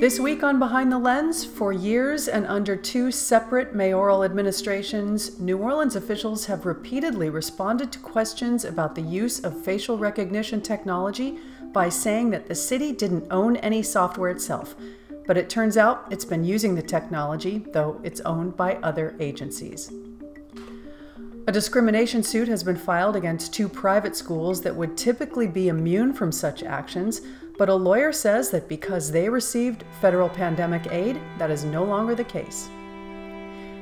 This week on Behind the Lens, for years and under two separate mayoral administrations, New Orleans officials have repeatedly responded to questions about the use of facial recognition technology by saying that the city didn't own any software itself. But it turns out it's been using the technology, though it's owned by other agencies. A discrimination suit has been filed against two private schools that would typically be immune from such actions, but a lawyer says that because they received federal pandemic aid, that is no longer the case.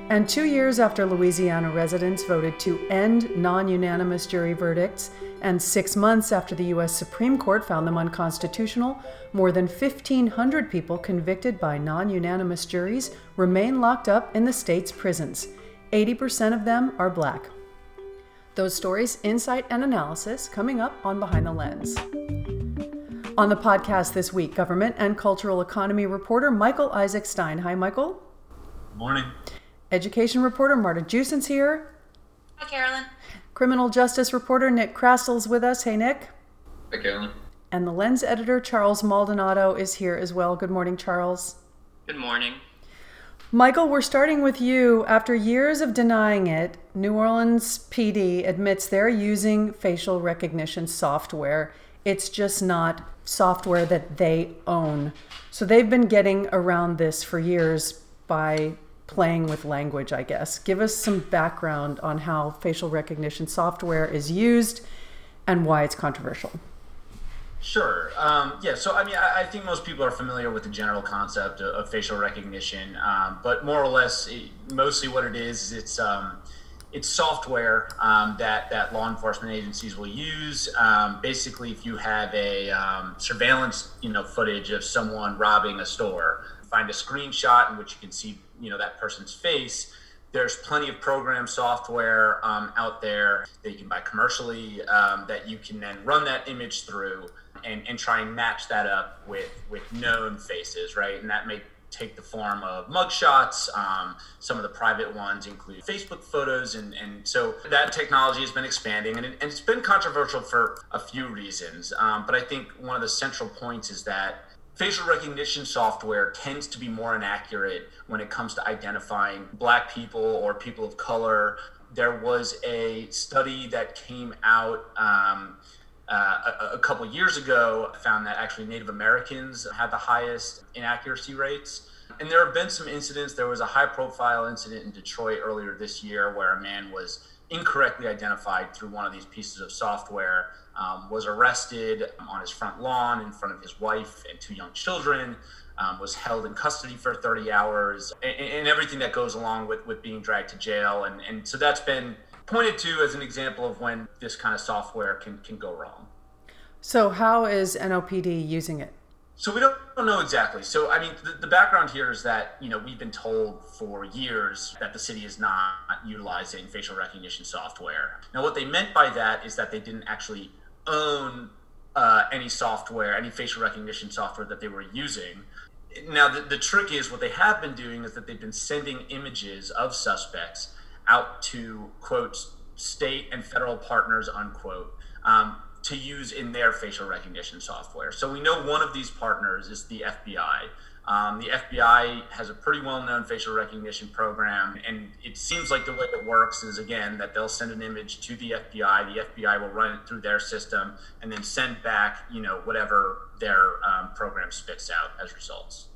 And two years after Louisiana residents voted to end non unanimous jury verdicts, and six months after the U.S. Supreme Court found them unconstitutional, more than 1,500 people convicted by non unanimous juries remain locked up in the state's prisons. 80% of them are black. Those stories, insight, and analysis coming up on Behind the Lens. On the podcast this week, government and cultural economy reporter Michael Isaac Stein. Hi, Michael. Good morning. Education reporter Marta Jewson's here. Hi, Carolyn. Criminal justice reporter Nick Chrastil's with us. Hey, Nick. Hi, Carolyn. And the lens editor Charles Maldonado is here as well. Good morning, Charles. Good morning. Michael, we're starting with you. After years of denying it, New Orleans PD admits they're using facial recognition software. It's just not software that they own. So they've been getting around this for years by playing with language, I guess. Give us some background on how facial recognition software is used and why it's controversial. Sure. Um, yeah. So, I mean, I, I, think most people are familiar with the general concept of, of facial recognition, um, but more or less, it, mostly what it is, is it's um, it's software um, that that law enforcement agencies will use. Um, basically, if you have a um, surveillance, you know, footage of someone robbing a store, find a screenshot in which you can see, you know, that person's face. There's plenty of program software um, out there that you can buy commercially um, that you can then run that image through and, and try and match that up with with known faces, right? And that may take the form of mugshots. Um, some of the private ones include Facebook photos. And, and so that technology has been expanding and, it, and it's been controversial for a few reasons. Um, but I think one of the central points is that facial recognition software tends to be more inaccurate when it comes to identifying black people or people of color. There was a study that came out. Um, uh, a, a, couple years ago found that actually Native Americans had the highest inaccuracy rates. And there have been some incidents. There was a high profile incident in Detroit earlier this year where a man was incorrectly identified through one of these pieces of software, um, was arrested on his front lawn in front of his wife and two young children. Um, was held in custody for 30 hours and, and, everything that goes along with, with being dragged to jail. And, and so that's been pointed to as an example of when this kind of software can, can go wrong. So, how is NOPD using it? So we don't, don't know exactly. So I mean, the, the, background here is that you know we've been told for years that the city is not utilizing facial recognition software. Now, what they meant by that is that they didn't actually own uh, any software, any facial recognition software that they were using. Now, the, the trick is what they have been doing is that they've been sending images of suspects out to quote state and federal partners unquote um, to use in their facial recognition software. So we know one of these partners is the FBI. Um, the FBI has a pretty well known facial recognition program, and it seems like the way it works is again that they'll send an image to the FBI. The FBI will run it through their system and then send back, you know, whatever their um, program spits out as results.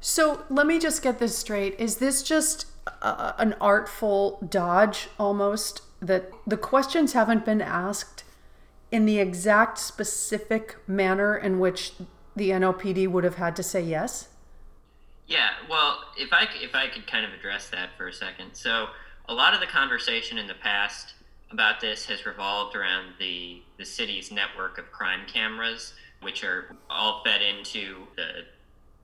So let me just get this straight. Is this just an artful dodge almost that the questions haven't been asked in the exact specific manner in which the NOPD would have had to say yes? Yeah, well, if I if I could kind of address that for a second. So, a lot of the conversation in the past about this has revolved around the the city's network of crime cameras, which are all fed into the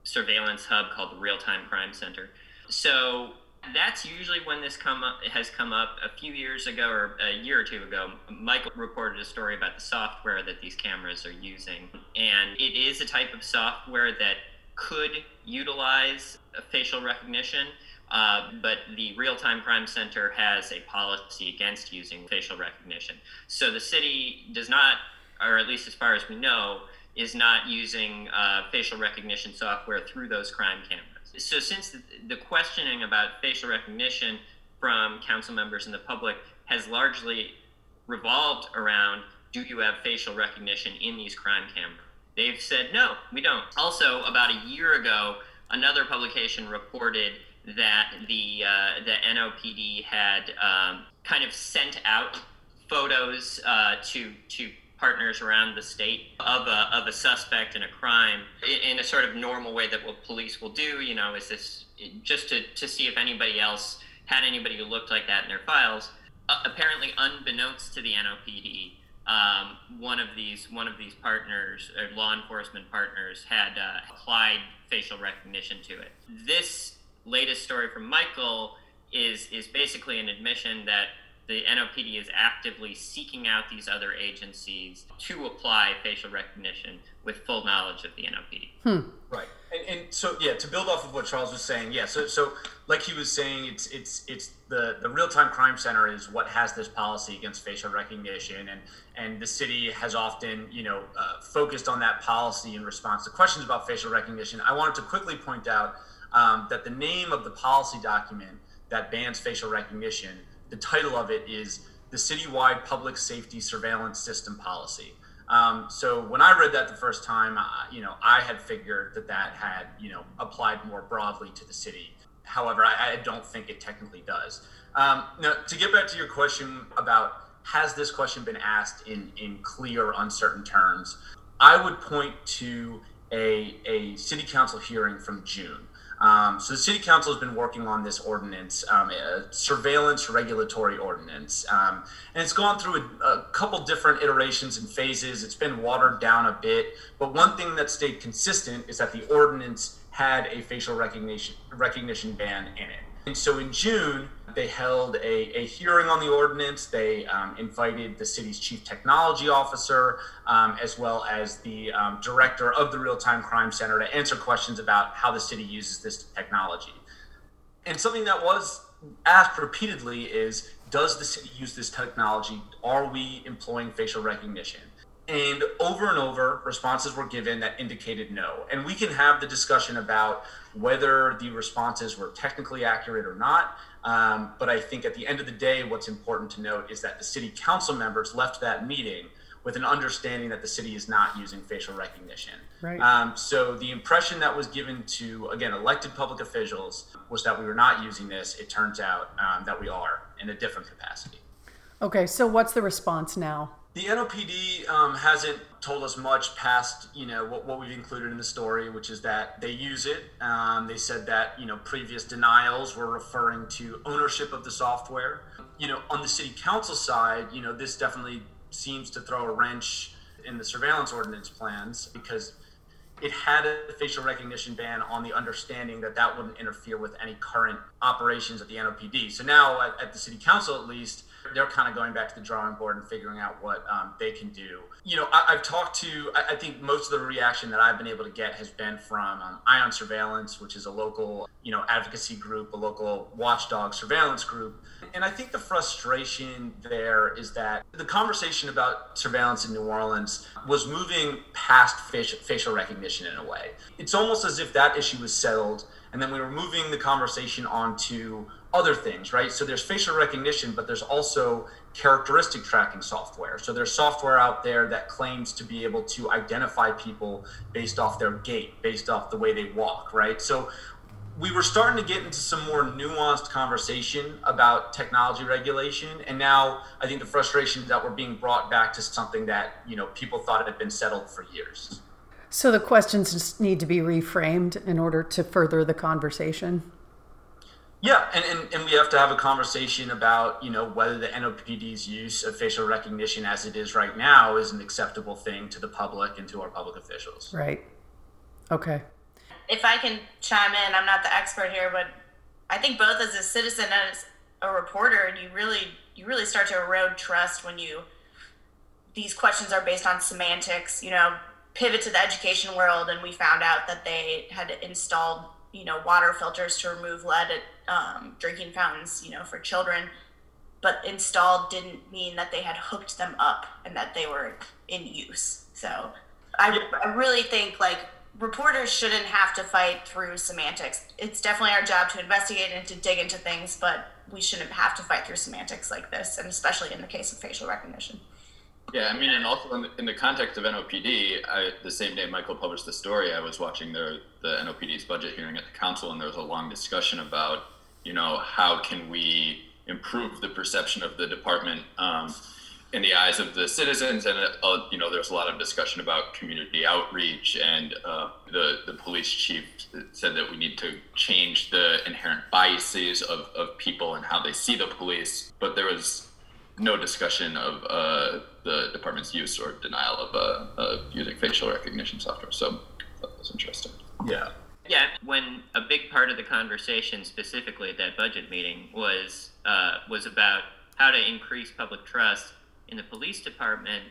surveillance hub called the Real Time Crime Center. So, that's usually when this come up has come up. A few years ago or a year or two ago michael reported a story about the software that these cameras are using. And it is a type of software that could utilize facial recognition uh, but the real-time crime center has a policy against using facial recognition. So the city does not or at least as far as we know, is not using uh, facial recognition software through those crime cameras. So, since the, questioning about facial recognition from council members and the public has largely revolved around do you have facial recognition in these crime cameras? They've said no, we don't. Also, about a year ago, another publication reported that the uh, the NOPD had um, kind of sent out photos uh, to to partners around the state of a, of a suspect in a crime in, in, a sort of normal way that what police will do. You know, is this just to, to see if anybody else had anybody who looked like that in their files. Uh, apparently, unbeknownst to the NOPD, um, one of these one of these partners or law enforcement partners had uh, applied facial recognition to it. This latest story from Michael is is basically an admission that the NOPD is actively seeking out these other agencies to apply facial recognition with full knowledge of the NOPD. Hmm. Right, and, and so yeah, to build off of what Charles was saying, yeah, so so like he was saying, it's it's it's the the real time crime center is what has this policy against facial recognition, and and the city has often you know uh, focused on that policy in response to questions about facial recognition. I wanted to quickly point out um, that the name of the policy document that bans facial recognition the title of it is the Citywide Public Safety Surveillance System Policy. Um, so when I read that the first time, uh, you know, I had figured that that had, you know, applied more broadly to the city. However, I, I don't think it technically does. Um, now, to get back to your question about has this question been asked in, in clear, uncertain terms, I would point to a, a city council hearing from June. Um, so the city council has been working on this ordinance, um, a surveillance regulatory ordinance, um, and it's gone through a, a, couple different iterations and phases. It's been watered down a bit, but one thing that stayed consistent is that the ordinance had a facial recognition recognition ban in it. And so in June, they held a, a hearing on the ordinance. They um, invited the city's chief technology officer, um, as well as the um, director of the Real Time Crime Center, to answer questions about how the city uses this technology. And something that was asked repeatedly is Does the city use this technology? Are we employing facial recognition? And over and over, responses were given that indicated no. And we can have the discussion about whether the responses were technically accurate or not. Um, but I think at the end of the day, what's important to note is that the city council members left that meeting with an understanding that the city is not using facial recognition. Right. Um, so the impression that was given to, again, elected public officials was that we were not using this. It turns out um, that we are in a different capacity. Okay, so what's the response now? The NOPD um, hasn't told us much past, you know, what, what we've included in the story, which is that they use it. Um, they said that, you know, previous denials were referring to ownership of the software. You know, on the city council side, you know, this definitely seems to throw a wrench in the surveillance ordinance plans because it had a facial recognition ban on the understanding that that wouldn't interfere with any current operations at the NOPD. So now, at, at the city council at least, they're kind of going back to the drawing board and figuring out what um, they can do. You know, I, have talked to, I, I, think most of the reaction that I've been able to get has been from um, Eye on Surveillance, which is a local, you know, advocacy group, a local watchdog surveillance group. And I think the frustration there is that the conversation about surveillance in New Orleans was moving past facial, facial recognition in a way. It's almost as if that issue was settled and then we were moving the conversation onto other things, right? So there's facial recognition, but there's also characteristic tracking software. So there's software out there that claims to be able to identify people based off their gait, based off the way they walk, right? So we were starting to get into some more nuanced conversation about technology regulation and now i think the frustration that we're being brought back to something that you know people thought had been settled for years so the questions just need to be reframed in order to further the conversation yeah, and, and, and we have to have a conversation about, you know, whether the NOPD's use of facial recognition as it is right now is an acceptable thing to the public and to our public officials. Right. Okay. If I can chime in, I'm not the expert here, but I think both as a citizen and as a reporter, and you really you really start to erode trust when you these questions are based on semantics, you know, pivot to the education world and we found out that they had installed you know water filters to remove lead at um, drinking fountains you know for children but installed didn't mean that they had hooked them up and that they were in use. So I, I really think like reporters shouldn't have to fight through semantics. It's definitely our job to investigate and to dig into things, but we shouldn't have to fight through semantics like this, and especially in the case of facial recognition. Yeah, I mean, and also in the, in the context of NOPD, I, the same day Michael published the story, I was watching their, the NOPD's budget hearing at the council, and there was a long discussion about, you know, how can we improve the perception of the department um, in the eyes of the citizens, and uh, you know, there's a lot of discussion about community outreach, and uh, the the police chief said that we need to change the inherent biases of, of people and how they see the police, but there was no discussion of uh, the department's use or denial of, uh, of using facial recognition software. So that was interesting. Yeah. Yeah, when a big part of the conversation, specifically at that budget meeting, was uh, was about how to increase public trust in the police department,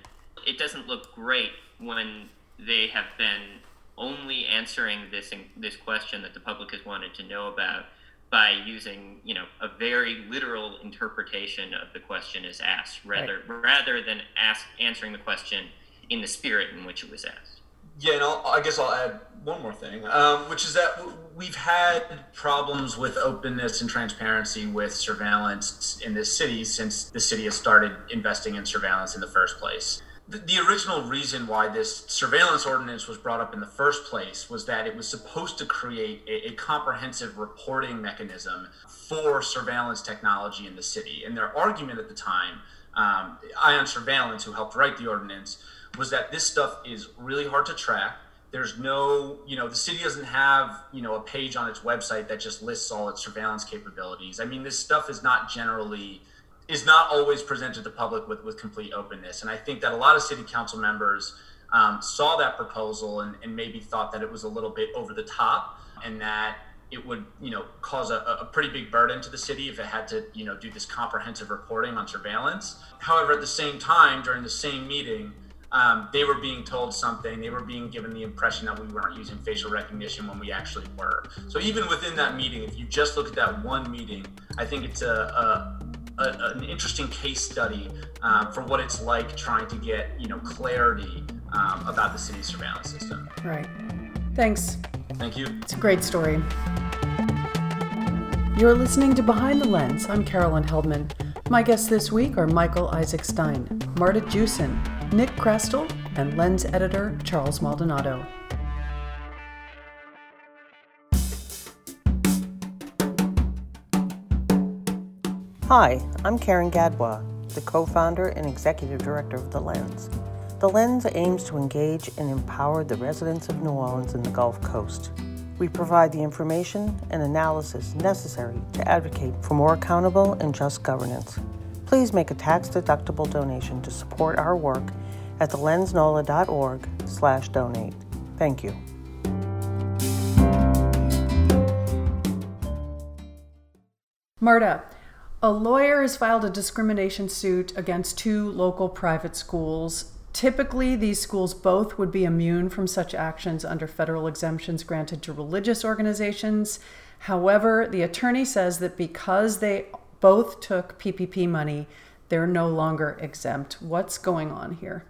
it doesn't look great when they have been only answering this this question that the public has wanted to know about by using you know a very literal interpretation of the question as asked rather right. rather than ask answering the question in the spirit in which it was asked yeah and I'll, i guess i'll add one more thing um, which is that we've had problems with openness and transparency with surveillance in this city since the city has started investing in surveillance in the first place the, the original reason why this surveillance ordinance was brought up in the first place was that it was supposed to create a, a comprehensive reporting mechanism for surveillance technology in the city. And their argument at the time, um, Eye on Surveillance, who helped write the ordinance, was that this stuff is really hard to track. There's no, you know, the city doesn't have, you know, a page on its website that just lists all its surveillance capabilities. I mean, this stuff is not generally is not always presented to the public with, with complete openness. And I think that a lot of city council members um, saw that proposal and, and, maybe thought that it was a little bit over the top and that it would, you know, cause a, a, pretty big burden to the city if it had to, you know, do this comprehensive reporting on surveillance. However, at the same time, during the same meeting, um, they were being told something. They were being given the impression that we weren't using facial recognition when we actually were. So even within that meeting, if you just look at that one meeting, I think it's a, a a, an interesting case study um, for what it's like trying to get you know clarity um, about the city's surveillance system. Right. Thanks. Thank you. It's a great story. You're listening to Behind the Lens. I'm Carolyn Heldman. My guests this week are Michael Isaac Stein, Marta Jewson, Nick Chrastil, and Lens editor Charles Maldonado. Hi, I'm Karen Gadbois, the co founder and executive director of The Lens. The Lens aims to engage and empower the residents of New Orleans and the Gulf Coast. We provide the information and analysis necessary to advocate for more accountable and just governance. Please make a tax-deductible donation to support our work at thelensnola.org slash donate. Thank you. Marta, a lawyer has filed a discrimination suit against two local private schools. Typically, these schools both would be immune from such actions under federal exemptions granted to religious organizations. However, the attorney says that because they both took PPP money, they're no longer exempt. What's going on here?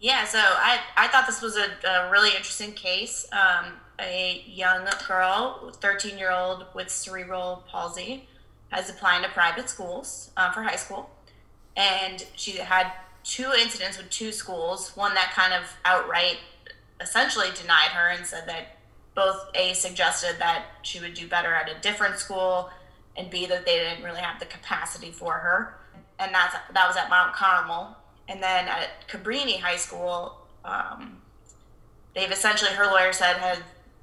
Yeah, so I, I thought this was a, a really interesting case. Um, a young girl, 13 year old with cerebral palsy, has applied to private schools um, for high school. And she had two incidents with two schools, one that kind of outright essentially denied her and said that both A suggested that she would do better at a different school, and B that they didn't really have the capacity for her. And that's that was at Mount Carmel. And then at Cabrini High School, um, they've essentially her lawyer said had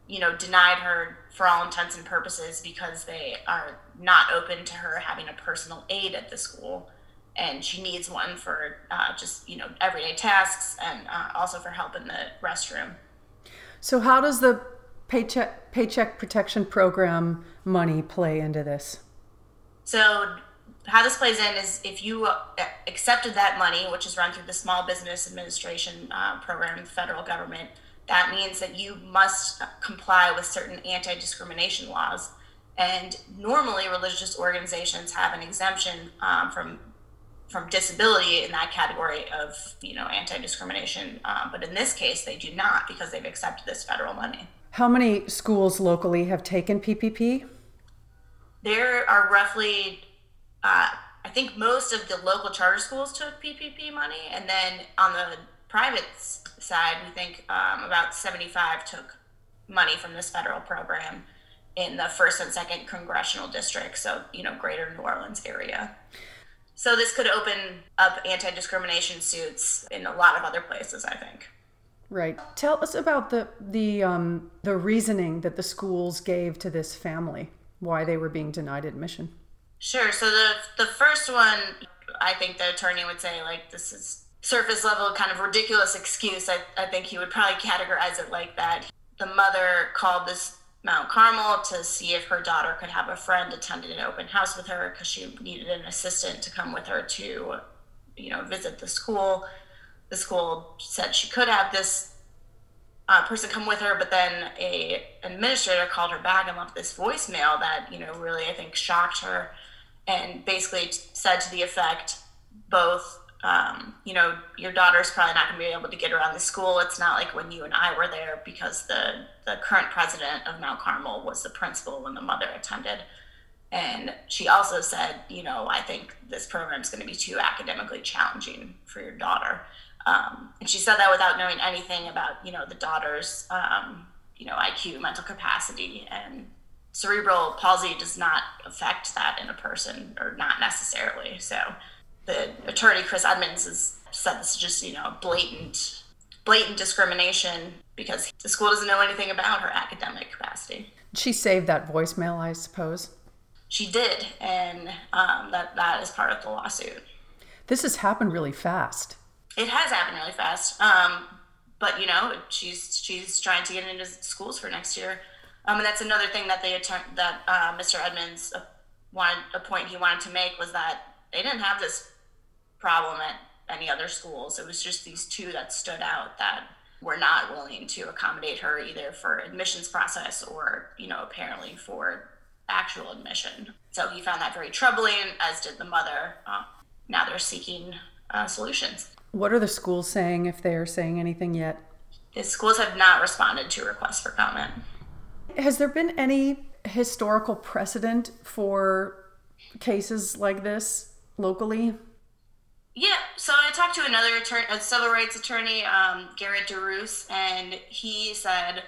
you know denied her for all intents and purposes because they are not open to her having a personal aide at the school and she needs one for uh, just you know everyday tasks and uh, also for help in the restroom so how does the paycheck paycheck protection program money play into this so how this plays in is if you uh, accepted that money which is run through the small business administration uh, program in the federal government that means that you must comply with certain anti discrimination laws. And normally, religious organizations have an exemption um, from from disability in that category of you know anti-discrimination. Um, but in this case they do not because they've accepted this federal money. How many schools locally have taken ppp there are roughly uh, i think most of the local charter schools took ppp money. And then on the private side we think um, about 75 took money from this federal program in the first and second congressional districts so you know greater new orleans area so this could open up anti-discrimination suits in a lot of other places, I think. Right. Tell us about the the um, the reasoning that the schools gave to this family, why they were being denied admission. Sure. So the the first one, I think the attorney would say like this is surface level kind of ridiculous excuse. I, I think he would probably categorize it like that. The mother called this Mount Carmel to see if her daughter could have a friend attend an open house with her because she needed an assistant to come with her to, you know, visit the school. The school said she could have this uh, person come with her, but then a administrator called her back and left this voicemail that you know really I think shocked her, and basically said to the effect, both um, you know, your daughter's probably not going to be able to get around the school. It's not like when you and I were there because the, the current president of Mount Carmel was the principal when the mother attended. And she also said, you know, I think this program is going to be too academically challenging for your daughter. Um, and she said that without knowing anything about, you know, the daughter's, um, you know, IQ, mental capacity, and cerebral palsy does not affect that in a person, or not necessarily. So the attorney Chris Edmonds has said this is just you know blatant blatant discrimination because the school doesn't know anything about her academic capacity. She saved that voicemail, I suppose. She did, and um, that that is part of the lawsuit. This has happened really fast. It has happened really fast, um, but you know she's she's trying to get into schools for next year, um, and that's another thing that they that uh, Mr. Edmonds uh, wanted a point he wanted to make was that they didn't have this problem at any other schools. It was just these two that stood out that were not willing to accommodate her either for admissions process or, you know, apparently for actual admission. So he found that very troubling, as did the mother. Uh, now they're seeking uh, solutions. What are the schools saying if they are saying anything yet? The schools have not responded to requests for comment. Has there been any historical precedent for cases like this locally? Yeah, so I talked to another attorney, a civil rights attorney, um, Garret DeReus, and he said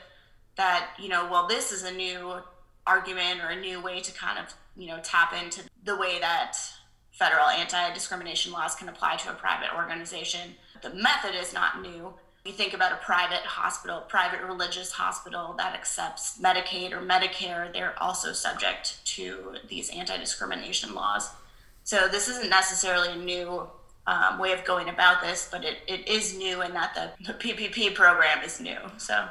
that, you know, well, this is a new argument or a new way to kind of, you know, tap into the way that federal anti discrimination laws can apply to a private organization. The method is not new. You think about a private hospital, private religious hospital that accepts Medicaid or Medicare, they're also subject to these anti discrimination laws. So this isn't necessarily a new um, way of going about this, but it, it is new in that the, the PPP program is new. So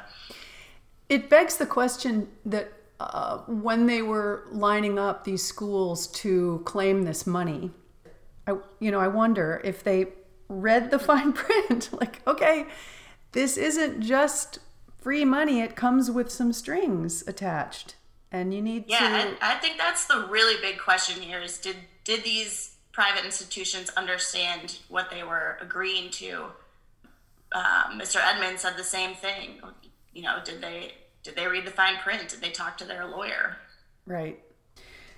it begs the question that uh, when they were lining up these schools to claim this money, I, you know, I wonder if they read the fine print. like, okay, this isn't just free money; it comes with some strings attached, and you need yeah, to. Yeah, I, I think that's the really big question here: is did did these private institutions understand what they were agreeing to. Um, Mr. Edmonds said the same thing. You know, did they did they read the fine print? Did they talk to their lawyer? Right.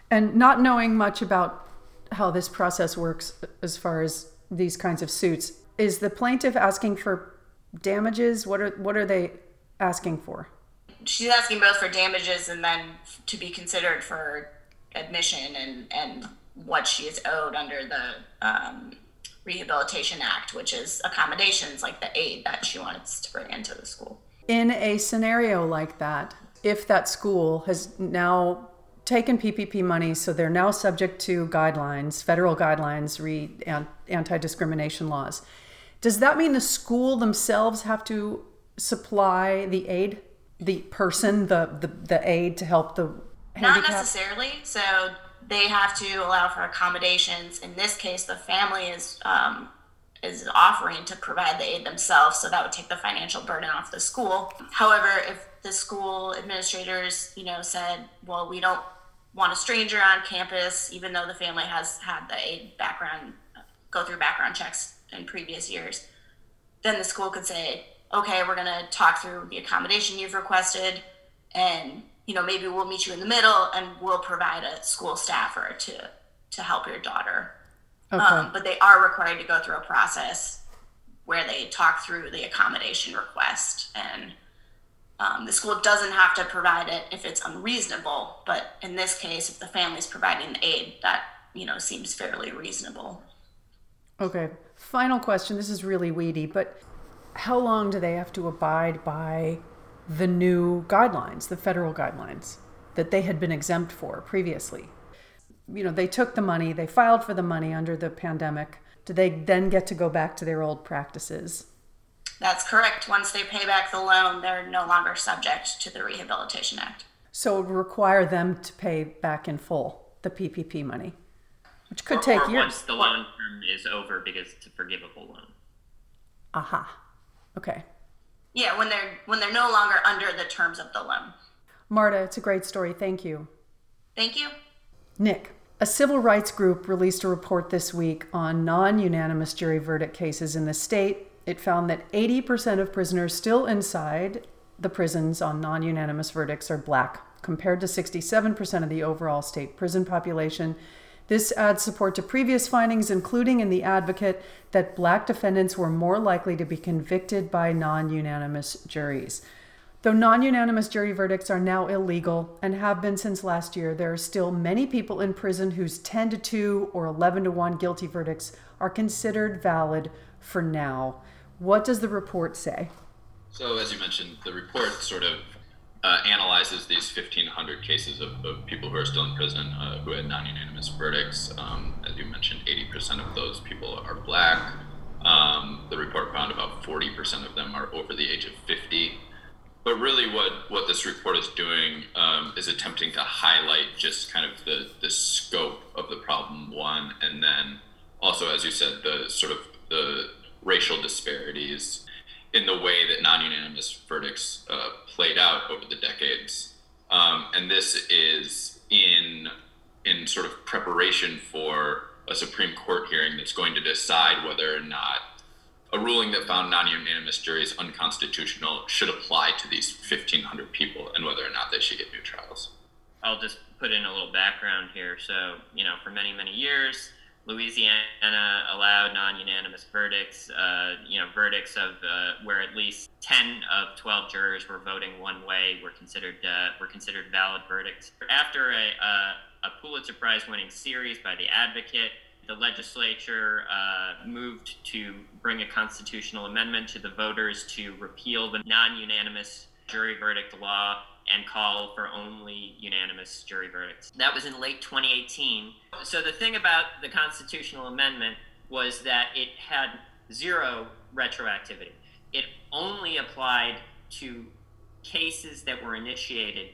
And not knowing much about how this process works as far as these kinds of suits, is the plaintiff asking for damages? What are what are they asking for? She's asking both for damages and then to be considered for admission and and what she is owed under the um, Rehabilitation Act, which is accommodations like the aid that she wants to bring into the school. In a scenario like that, if that school has now taken PPP money, so they're now subject to guidelines, federal guidelines, re anti discrimination laws, does that mean the school themselves have to supply the aid, the person, the the, the aid to help the Not necessarily. So they have to allow for accommodations. In this case, the family is um, is offering to provide the aid themselves, so that would take the financial burden off the school. However, if the school administrators, you know, said, "Well, we don't want a stranger on campus," even though the family has had the aid background go through background checks in previous years, then the school could say, okay, we're going to talk through the accommodation you've requested, and you know maybe we'll meet you in the middle, and we'll provide a school staffer to to help your daughter. Okay. Um, but they are required to go through a process where they talk through the accommodation request and um, the school doesn't have to provide it if it's unreasonable, but in this case, if the family's providing the aid, that you know seems fairly reasonable. Okay. Final question. This is really weedy, but how long do they have to abide by the new guidelines, the federal guidelines that they had been exempt for previously? You know, they took the money, they filed for the money under the pandemic. Do they then get to go back to their old practices? That's correct. Once they pay back the loan, they're no longer subject to the Rehabilitation Act. So it would require them to pay back in full the PPP money, which could or, take or years. Once the loan term is over because it's a forgivable loan. Aha. Okay. Yeah, when they're when they're no longer under the terms of the loan. Marta, it's a great story. Thank you. Thank you. Nick, a civil rights group released a report this week on non unanimous jury verdict cases in the state it found that 80% of prisoners still inside the prisons on non unanimous verdicts are black, compared to 67% of the overall state prison population. This adds support to previous findings, including in the advocate, that black defendants were more likely to be convicted by non unanimous juries. Though non unanimous jury verdicts are now illegal and have been since last year, there are still many people in prison whose 10 to 2 or 11 to 1 guilty verdicts are considered valid for now. What does the report say? So, as you mentioned, the report sort of uh, analyzes these 1,500 cases of, of, people who are still in prison uh, who had non unanimous verdicts. Um, as you mentioned, 80% of those people are black. Um, the report found about 40% of them are over the age of 50. But really, what, what this report is doing um, is attempting to highlight just kind of the, the scope of the problem, one, and then also, as you said, the sort of the racial disparities in the way that non-unanimous verdicts uh, played out over the decades. Um, and this is in in sort of preparation for a Supreme Court hearing that's going to decide whether or not a ruling that found non-unanimous juries unconstitutional should apply to these 1,500 people and whether or not they should get new trials. I'll just put in a little background here. So, you know, for many, many years, Louisiana allowed non-unanimous verdicts, uh, you know, verdicts of uh, where at least 10 of 12 jurors were voting one way were considered uh, were considered valid verdicts. After a, a Pulitzer Prize winning series by The Advocate, the legislature uh, moved to bring a constitutional amendment to the voters to repeal the non-unanimous jury verdict law and call for only unanimous jury verdicts. That was in late 2018. So the thing about the constitutional amendment was that it had zero retroactivity. It only applied to cases that were initiated,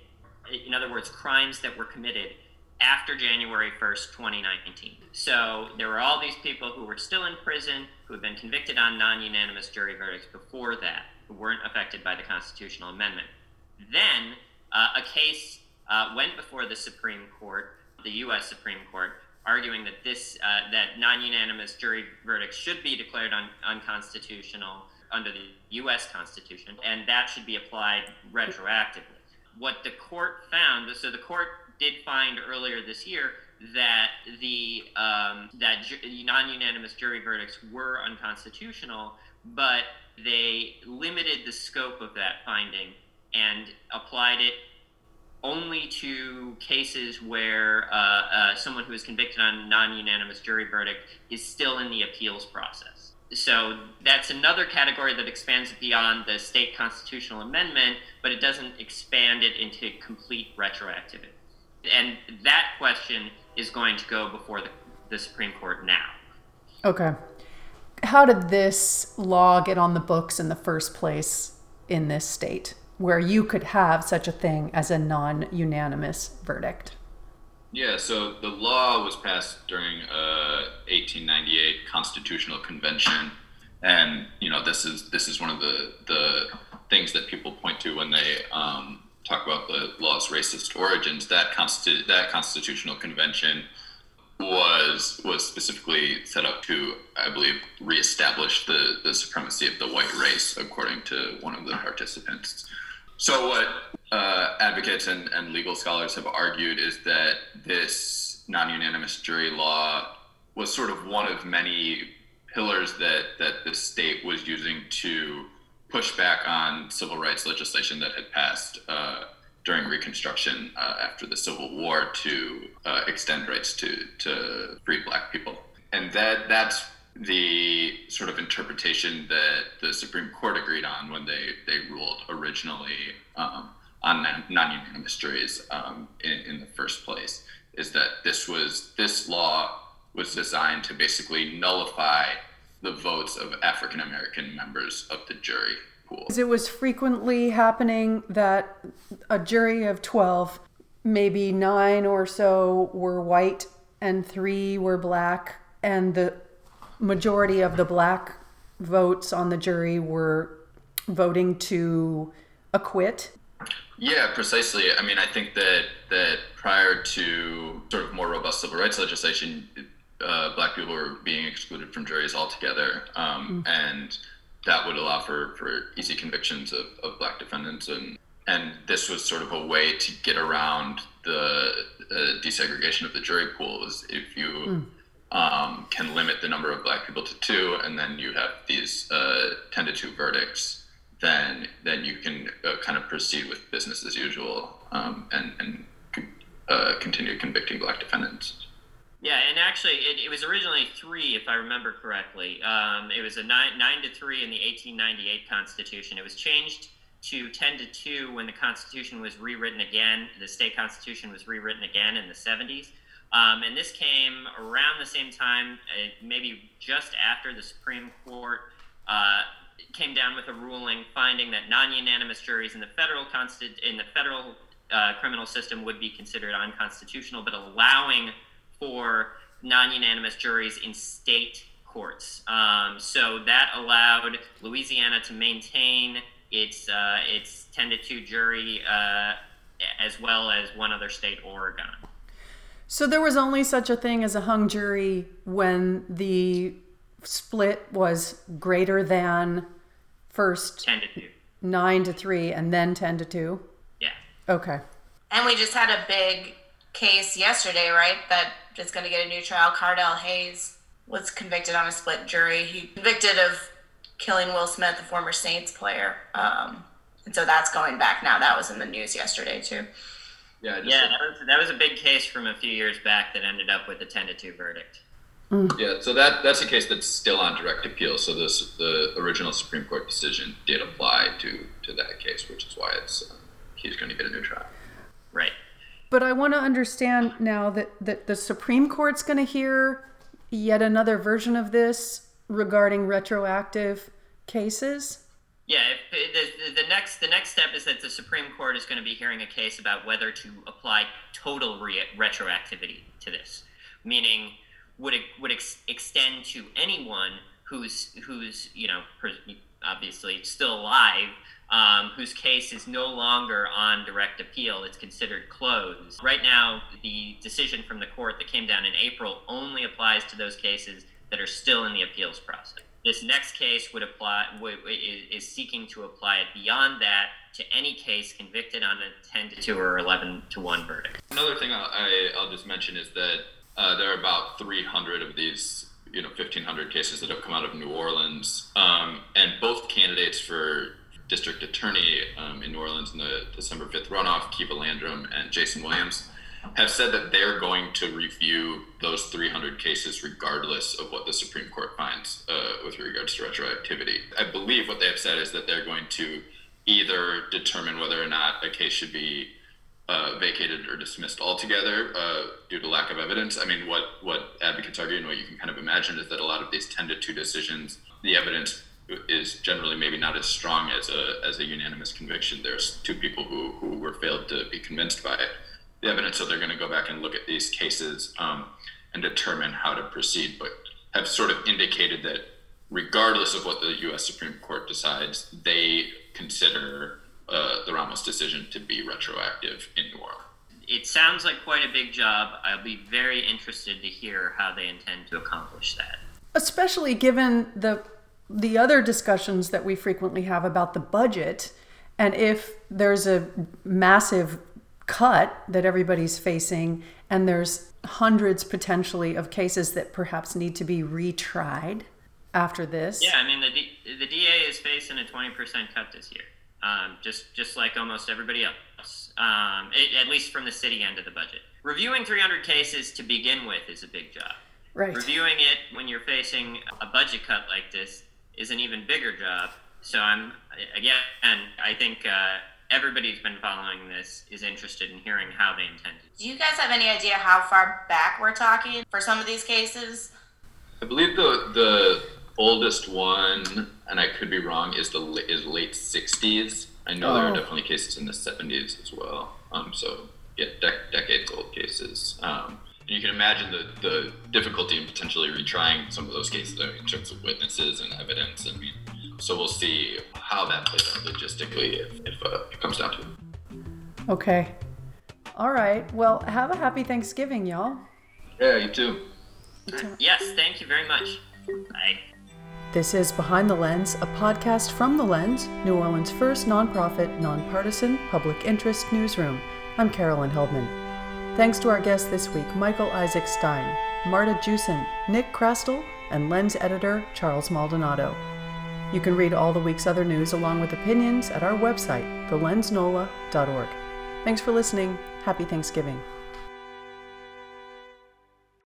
in other words, crimes that were committed after January 1st, 2019. So there were all these people who were still in prison who had been convicted on non unanimous jury verdicts before that, who weren't affected by the constitutional amendment. Then uh, a case uh, went before the Supreme Court, the U.S. Supreme Court, arguing that this uh, that non-unanimous jury verdicts should be declared un- unconstitutional under the U.S. Constitution, and that should be applied retroactively. What the court found, so the court did find earlier this year that the um, that ju- non-unanimous jury verdicts were unconstitutional, but they limited the scope of that finding and applied it only to cases where uh, uh, someone who is convicted on non-unanimous jury verdict is still in the appeals process. So that's another category that expands beyond the state constitutional amendment, but it doesn't expand it into complete retroactivity. And that question is going to go before the, the Supreme Court now. Okay. How did this law get on the books in the first place in this state? Where you could have such a thing as a non unanimous verdict? Yeah, so the law was passed during a 1898 constitutional convention, and you know this is this is one of the the things that people point to when they um, talk about the law's racist origins. That constitu- that constitutional convention was was specifically set up to, I believe, reestablish the, the supremacy of the white race, according to one of the participants. So, what uh, advocates and, and legal scholars have argued is that this non unanimous jury law was sort of one of many pillars that, that the state was using to push back on civil rights legislation that had passed uh, during Reconstruction uh, after the Civil War to uh, extend rights to, to free black people. And that that's the sort of interpretation that the Supreme Court agreed on when they, they ruled originally um, on non unanimous juries um, in, in the first place is that this was this law was designed to basically nullify the votes of African American members of the jury pool. It was frequently happening that a jury of 12, maybe nine or so were white and three were black, and the majority of the black votes on the jury were voting to acquit. Yeah, precisely. I mean, I think that that prior to sort of more robust civil rights legislation, uh, black people were being excluded from juries altogether, um, mm. and that would allow for, for easy convictions of, of black defendants and and this was sort of a way to get around the uh, desegregation of the jury pool is if you mm. Um, can limit the number of black people to two and then you have these uh, 10 to 2 verdicts then then you can uh, kind of proceed with business as usual um, and, and uh, continue convicting black defendants yeah, and actually, it, it was originally three, if I remember correctly. Um, it was a nine, nine to three in the 1898 Constitution. It was changed to 10 to 2 when the Constitution was rewritten again. The state Constitution was rewritten again in the 70s. Um, and this came around the same time, uh, maybe just after the Supreme Court uh, came down with a ruling finding that non-unanimous juries in the federal consti- in the federal uh, criminal system would be considered unconstitutional, but allowing for non unanimous juries in state courts. Um, so that allowed Louisiana to maintain its, uh, its 10 to 2 jury uh, as well as one other state, Oregon. So there was only such a thing as a hung jury when the split was greater than first 10 to 2. 9 to 3 and then 10 to 2? Yeah. Okay. And we just had a big case yesterday, right? That is going to get a new trial. Cardell Hayes was convicted on a split jury. He convicted of killing Will Smith, the former Saints player. Um, and so that's going back now. That was in the news yesterday too. Yeah, yeah, that was, that was a big case from a few years back that ended up with a ten to two verdict. Mm. Yeah, so that that's a case that's still on direct appeal. So this the original Supreme Court decision did apply to to that case, which is why it's uh, he's going to get a new trial. Right. But I want to understand now that, that the Supreme Court's going to hear yet another version of this regarding retroactive cases. Yeah, if, the, the next the next step is that the Supreme Court is going to be hearing a case about whether to apply total re- retroactivity to this, meaning would it would ex- extend to anyone who's who's you know obviously still alive um, whose case is no longer on direct appeal. It's considered closed. Right now, the decision from the court that came down in April only applies to those cases that are still in the appeals process. This next case would apply is seeking to apply it beyond that to any case convicted on a 10 to 2 or 11 to 1 verdict. Another thing I'll, I, will just mention is that uh, there are about 300 of these you know 1500 cases that have come out of New Orleans, um, and both candidates for district attorney um, in New Orleans in the December 5th runoff, Keva Landrum and Jason Williams, have said that they're going to review those 300 cases regardless of what the Supreme Court finds uh, with regards to retroactivity. I believe what they have said is that they're going to either determine whether or not a case should be uh, vacated or dismissed altogether uh, due to lack of evidence. I mean, what, what advocates argue and what you can kind of imagine is that a lot of these 10 to 2 decisions, the evidence is generally maybe not as strong as a as a unanimous conviction. There's two people who who were failed to be convinced by it. The evidence, so they're going to go back and look at these cases um, and determine how to proceed, but have sort of indicated that regardless of what the U.S. Supreme Court decides, they consider uh, the Ramos decision to be retroactive in New Orleans. it sounds like quite a big job. I'll be very interested to hear how they intend to accomplish that. Especially given the the other discussions that we frequently have about the budget and if there's a massive cut that everybody's facing and there's hundreds potentially of cases that perhaps need to be retried after this. Yeah, I mean the D- the DA is facing a 20% cut this year. Um, just just like almost everybody else, um, it, at least from the city end of the budget. Reviewing 300 cases to begin with is a big job. Right. Reviewing it when you're facing a budget cut like this is an even bigger job. So I'm again, I think uh, everybody who's been following this is interested in hearing how they intend to. Do you guys have any idea how far back we're talking for some of these cases? I believe the the oldest one, and I could be wrong, is the is late '60s. I know oh. there are oh. definitely cases in the '70s as well. Um, so yeah, dec- decades old cases. Um, you can imagine the, the difficulty in potentially retrying some of those cases I in terms of witnesses and evidence. I mean, so we'll see how that plays out logistically if, if uh, it comes down to it. Okay. All right. Well, have a happy Thanksgiving, y'all. Yeah, you too. Yes, thank you very much. Bye. This is Behind the Lens, a podcast from The Lens, New Orleans' first nonprofit, nonpartisan, public interest newsroom. I'm Carolyn Heldman. Thanks to our guests this week Michael Isaac Stein, Marta Jewson, Nick Chrastil, and Lens editor Charles Maldonado. You can read all the week's other news along with opinions at our website, thelensnola.org. Thanks for listening. Happy Thanksgiving.